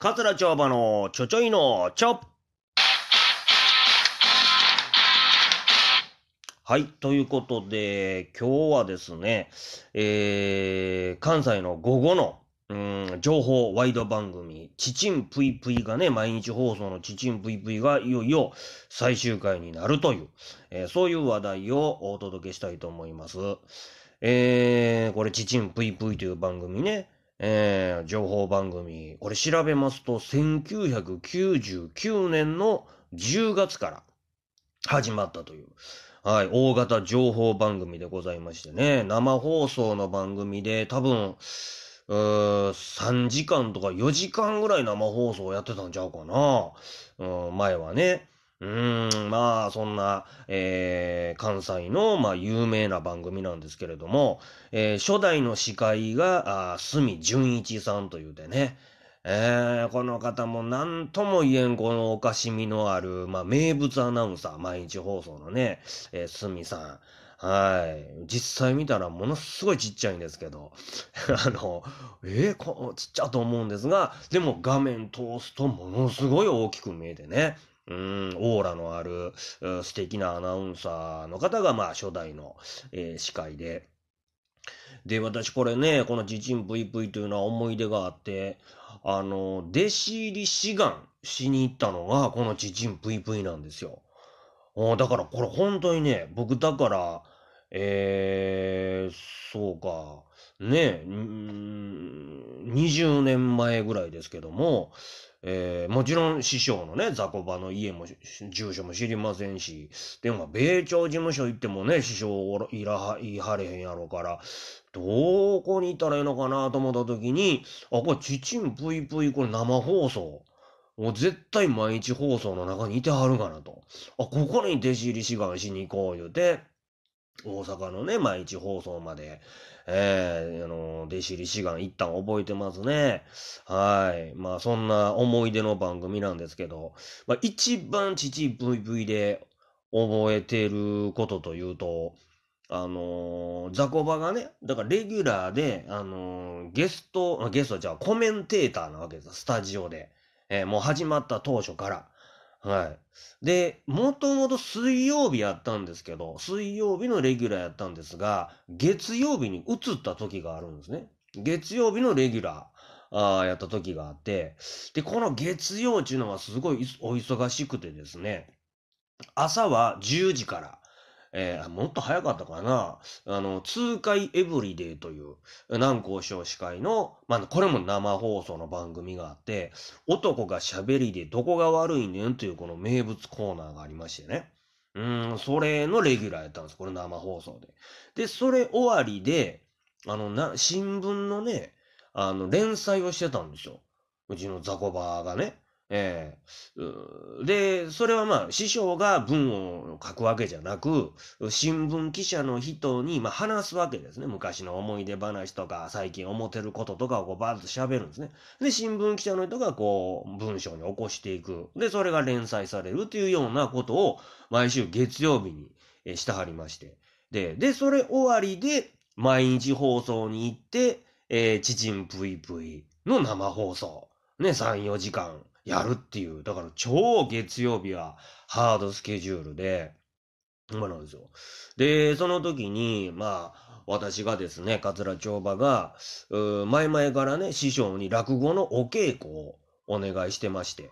桂町場のちょちょいのちょ。はい。ということで、今日はですね、えー、関西の午後の、うん、情報ワイド番組、ちちんぷいぷいがね、毎日放送のちちんぷいぷいがいよいよ最終回になるという、えーそういう話題をお届けしたいと思います。えー、これ、ちちんぷいぷいという番組ね、えー、情報番組、これ調べますと、1999年の10月から始まったという、はい、大型情報番組でございましてね、生放送の番組で多分、うー3時間とか4時間ぐらい生放送やってたんちゃうかな。うん、前はね。うーん、まあ、そんな、えー関西の、まあ、有名な番組なんですけれども、えー初代の司会が、あ隅純一さんというてね、えーこの方も何とも言えんこのおかしみのある、まあ、名物アナウンサー、毎日放送のね、えー、すみさん。はい。実際見たらものすごいちっちゃいんですけど、あの、えーこちっちゃと思うんですが、でも画面通すとものすごい大きく見えてね、うん、オーラのある、うん素敵なアナウンサーの方が、まあ、初代の、えー司会で。で、私これね、このちちんぷいぷいというのは思い出があって、あの、弟子入り志願しに行ったのが、このちちんぷいぷいなんですよ。だからこれ本当にね、僕だから、えー、そうか、ね、うー20年前ぐらいですけども、えーもちろん師匠のね、雑魚場の家も住所も知りませんし、でも、米朝事務所行ってもね、師匠いらは、いはれへんやろから、どこに行ったらいいのかなと思った時に、あ、これ、ちちんぷいぷい、これ生放送。もう絶対毎日放送の中にいてはるかなと。あ、ここに弟子入り志願しに行こう言うて、大阪のね、毎日放送まで、えー、あの、弟子入り志願行ったん覚えてますね。はい。まあ、そんな思い出の番組なんですけど、まあ、一番ちちぷいぷいで覚えてることというと、あのーザコバがね、だからレギュラーで、あのーゲスト、ゲストじゃあコメンテーターなわけです、スタジオで。えーもう始まった当初から。はい。で、もともと水曜日やったんですけど、水曜日のレギュラーやったんですが、月曜日に移った時があるんですね。月曜日のレギュラー、ああやった時があって、で、この月曜っていうのはすごいお忙しくてですね、朝は10時から、えーもっと早かったかな。あの、通海エブリデイという、南光賞司会の、まあ、これも生放送の番組があって、男が喋りでどこが悪いねんというこの名物コーナーがありましてね。うん、それのレギュラーやったんです。これ生放送で。で、それ終わりで、あの、な、新聞のね、あの、連載をしてたんですよ。うちのザコバーがね。ええうで、それはまあ、師匠が文を書くわけじゃなく、新聞記者の人に、まあ、話すわけですね。昔の思い出話とか、最近思ってることとかをこうバーッと喋るんですね。で、新聞記者の人がこう、文章に起こしていく。で、それが連載されるというようなことを、毎週月曜日にしてはりまして。で、で、それ終わりで、毎日放送に行って、えー、ちちんぷいぷいの生放送。ね、3、4時間やるっていう。だから超月曜日はハードスケジュールで、そうなんですよ。で、その時に、まあ、私がですね、桂町場が、前々からね、師匠に落語のお稽古をお願いしてまして、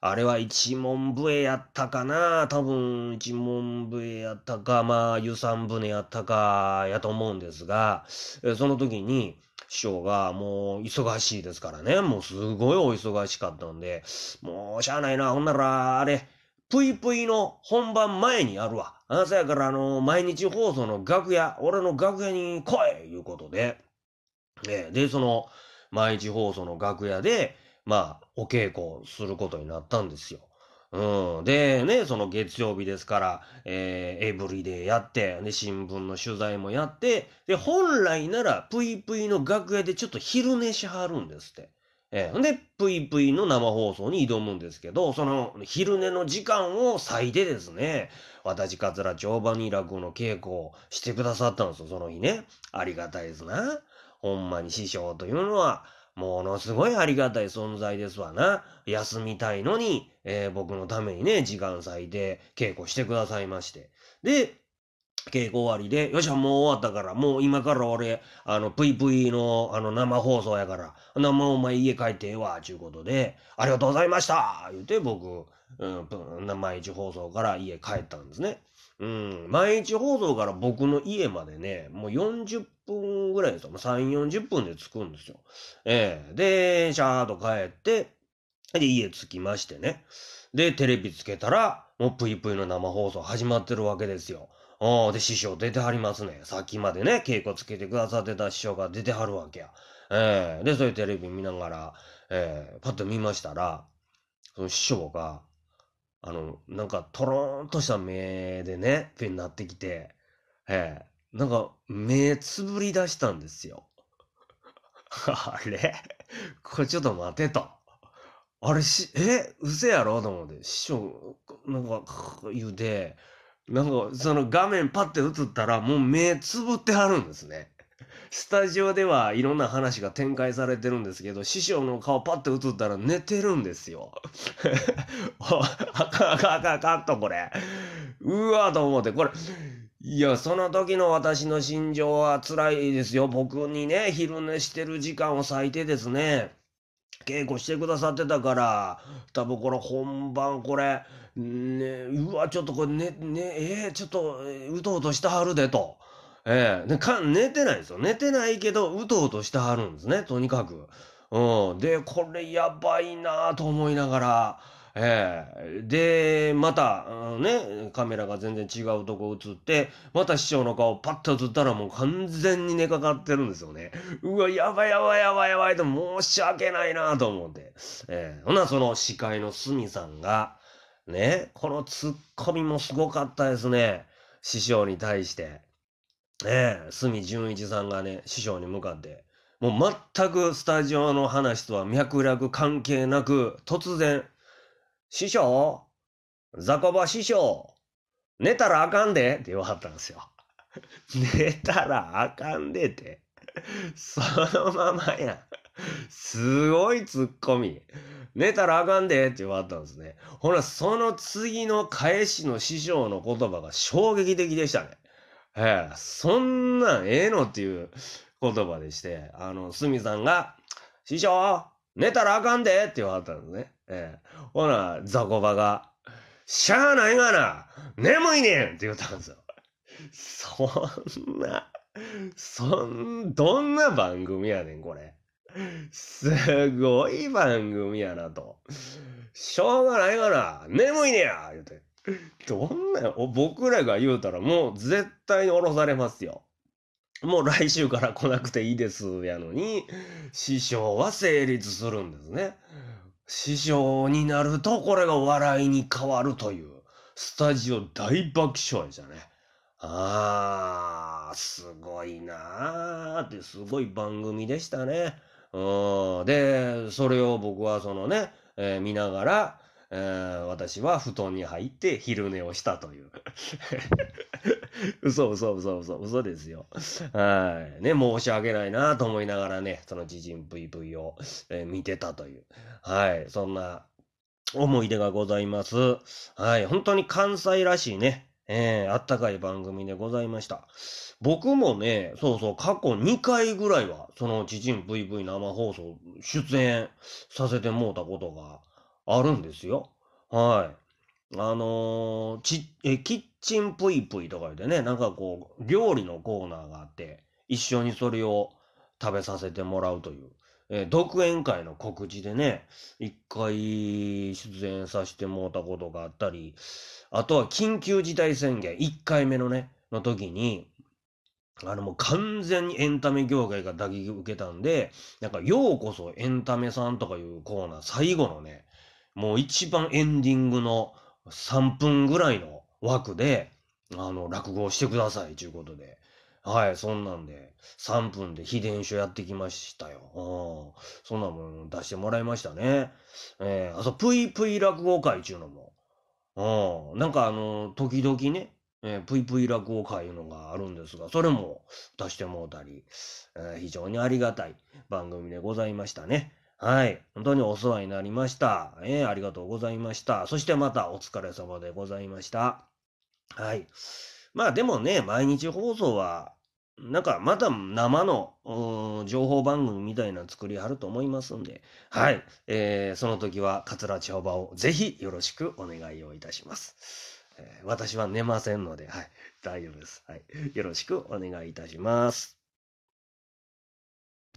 あれは一門笛やったかな多分一門笛やったか、まあ、湯三船やったか、やと思うんですが、その時に、師匠がもう忙しいですからね、もうすごいお忙しかったんで、もうしゃあないな、ほんなら、あれ、ぷいぷいの本番前にやるわ。あ、そやから、あの、毎日放送の楽屋、俺の楽屋に来いいうことで、えで、その、毎日放送の楽屋で、まあ、お稽古することになったんですよ。うん。で、ね、その月曜日ですから、えーエブリデイやって、で、新聞の取材もやって、で、本来なら、ぷいぷいの楽屋でちょっと昼寝しはるんですって。えー、で、ぷいぷいの生放送に挑むんですけど、その昼寝の時間を割いてですね、私、桂町場に落語の稽古をしてくださったんですよ、その日ね。ありがたいですな。ほんまに師匠というのは、ものすごいありがたい存在ですわな。休みたいのに、えー、僕のためにね、時間割いて稽古してくださいまして。で、稽古終わりで、よっしゃ、もう終わったから、もう今から俺、あの、ぷいぷいの、あの、生放送やから、生お前家帰ってええわ、ちゅうことで、ありがとうございました言うて、僕、うん、毎日放送から家帰ったんですね。うん、毎日放送から僕の家までね、もう40分ぐらいですよ。もう3、40分で着くんですよ。ええー、で、シャーっと帰って、で、家着きましてね。で、テレビつけたら、もうぷいぷいの生放送始まってるわけですよ。おー、で、師匠出てはりますね。さっきまでね、稽古つけてくださってた師匠が出てはるわけや。ええー、で、そういうテレビ見ながら、ええー、パッと見ましたら、その師匠が、あの、なんか、とろーんとした目でね、ペンになってきて、ええ、なんか、目つぶり出したんですよ。あれ？これちょっと待てと。あれし、え？嘘やろ？と思って、師匠、なんか、言うて、なんか、その画面パッて映ったら、もう目つぶってはるんですね。スタジオではいろんな話が展開されてるんですけど、師匠の顔パッて映ったら寝てるんですよ。あかんあかんあかあかんと、これ。うわと思って、これ、いや、その時の私の心情は辛いですよ。僕にね、昼寝してる時間を割いてですね、稽古してくださってたから、多分これ本番これ、ね、うわ、ちょっとこれね、ね、えー、ちょっと、うとうとしてはるでと。ええー、か寝てないですよ。寝てないけど、うとうとしてはるんですね、とにかく。うん。で、これやばいなと思いながら、ええー、で、また、うん、ね、カメラが全然違うとこ映って、また師匠の顔パッと映ったらもう完全に寝かかってるんですよね。うわ、やばいやばいやばいやばいと申し訳ないなと思って。ええー、ほな、その司会の鷲見さんが、ね、このツッコミもすごかったですね。師匠に対して。ええ、隅純一さんがね、師匠に向かって、もう全くスタジオの話とは脈絡関係なく、突然、師匠ザコバ師匠寝たらあかんでって言わはったんですよ。寝たらあかんでって。そのままやん。すごいツッコミ。寝たらあかんでって言わはったんですね。ほら、その次の返しの師匠の言葉が衝撃的でしたね。ええ、そんなんええのっていう言葉でして、あの、すみさんが、師匠、寝たらあかんでって言わはったんですね。ええ。ほな、ザコバが、しゃあないがな眠いねんって言ったんですよ。そんな、そん、どんな番組やねん、これ。すごい番組やなと。しょうがないがな眠いねや言うて。どんな、僕らが言うたらもう絶対に降ろされますよ。もう来週から来なくていいですやのに、師匠は成立するんですね。師匠になるとこれが笑いに変わるという、スタジオ大爆笑でしたね。あー、すごいなーってすごい番組でしたね。うん。で、それを僕はそのね、えー、見ながら、えー、私は布団に入って昼寝をしたという。嘘嘘嘘嘘嘘ですよ。はい。ね、申し訳ないなと思いながらね、その自陣 VV を、えー、見てたという。はい。そんな思い出がございます。はい。本当に関西らしいね、えー、あったかい番組でございました。僕もね、そうそう、過去2回ぐらいは、その、知人 VV 生放送出演させてもうたことがあるんですよ。はい。あのー、ち、え、キッチンぷいぷいとかでね、なんかこう、料理のコーナーがあって、一緒にそれを食べさせてもらうという、え、独演会の告知でね、一回出演させてもらったことがあったり、あとは緊急事態宣言、1回目のね、の時に、あのもう完全にエンタメ業界が打撃受けたんで、なんか、ようこそエンタメさんとかいうコーナー、最後のね、もう一番エンディングの3分ぐらいの枠で、あの、落語をしてください、ということで。はい、そんなんで、3分で秘伝書やってきましたよ。そんなもん出してもらいましたね。えー、あと、ぷいぷい落語会ちゅうのも。うん。なんかあの、時々ね、えー、ぷいぷい落語会いうのがあるんですが、それも出してもうたり、えー、非常にありがたい番組でございましたね。はい。本当にお世話になりました。えー、ありがとうございました。そしてまたお疲れ様でございました。はい。まあでもね、毎日放送は、なんかまた生の情報番組みたいな作りあると思いますんで、はい。えー、その時は桂千穂場をぜひよろしくお願いをいたします。え、私は寝ませんので、はい。大丈夫です。はい。よろしくお願いいたします。